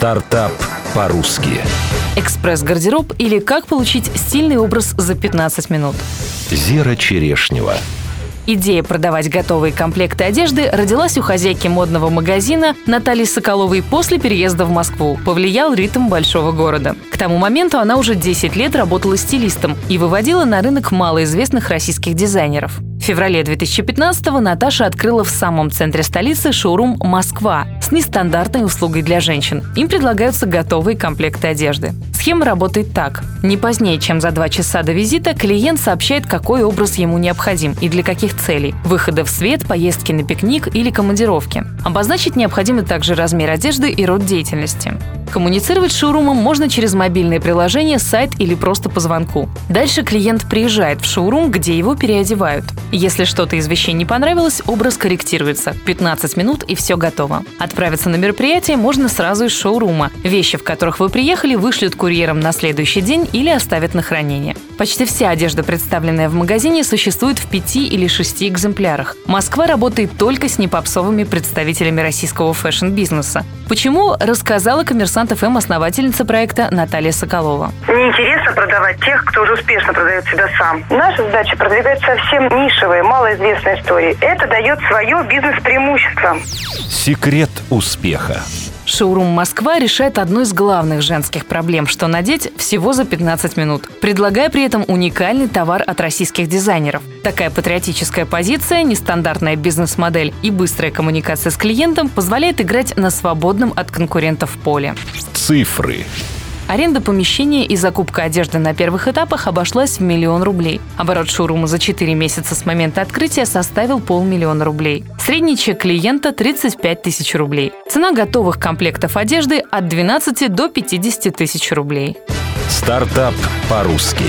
Стартап по-русски. Экспресс-гардероб или как получить стильный образ за 15 минут. Зера Черешнева. Идея продавать готовые комплекты одежды родилась у хозяйки модного магазина Натальи Соколовой после переезда в Москву. Повлиял ритм большого города. К тому моменту она уже 10 лет работала стилистом и выводила на рынок малоизвестных российских дизайнеров. В феврале 2015-го Наташа открыла в самом центре столицы шоурум «Москва» с нестандартной услугой для женщин. Им предлагаются готовые комплекты одежды. Схема работает так. Не позднее, чем за два часа до визита, клиент сообщает, какой образ ему необходим и для каких целей – выхода в свет, поездки на пикник или командировки. Обозначить необходимы также размер одежды и род деятельности. Коммуницировать с шоурумом можно через мобильное приложение, сайт или просто по звонку. Дальше клиент приезжает в шоурум, где его переодевают. Если что-то из вещей не понравилось, образ корректируется. 15 минут и все готово. Отправиться на мероприятие можно сразу из шоурума. Вещи, в которых вы приехали, вышлют курьером на следующий день или оставят на хранение. Почти вся одежда, представленная в магазине, существует в пяти или шести экземплярах. Москва работает только с непопсовыми представителями российского fashion-бизнеса. Почему, рассказала коммерсант ФМ основательница проекта Наталья Соколова. Мне интересно продавать тех, кто уже успешно продает себя сам. Наша задача продвигать совсем нишевые, малоизвестные истории. Это дает свое бизнес-преимущество. Секрет успеха. Шоурум «Москва» решает одну из главных женских проблем, что надеть всего за 15 минут, предлагая при этом уникальный товар от российских дизайнеров. Такая патриотическая позиция, нестандартная бизнес-модель и быстрая коммуникация с клиентом позволяет играть на свободном от конкурентов поле. Цифры. Аренда помещения и закупка одежды на первых этапах обошлась в миллион рублей. Оборот шоурума за 4 месяца с момента открытия составил полмиллиона рублей. Средний чек клиента – 35 тысяч рублей. Цена готовых комплектов одежды от 12 до 50 тысяч рублей. Стартап по-русски.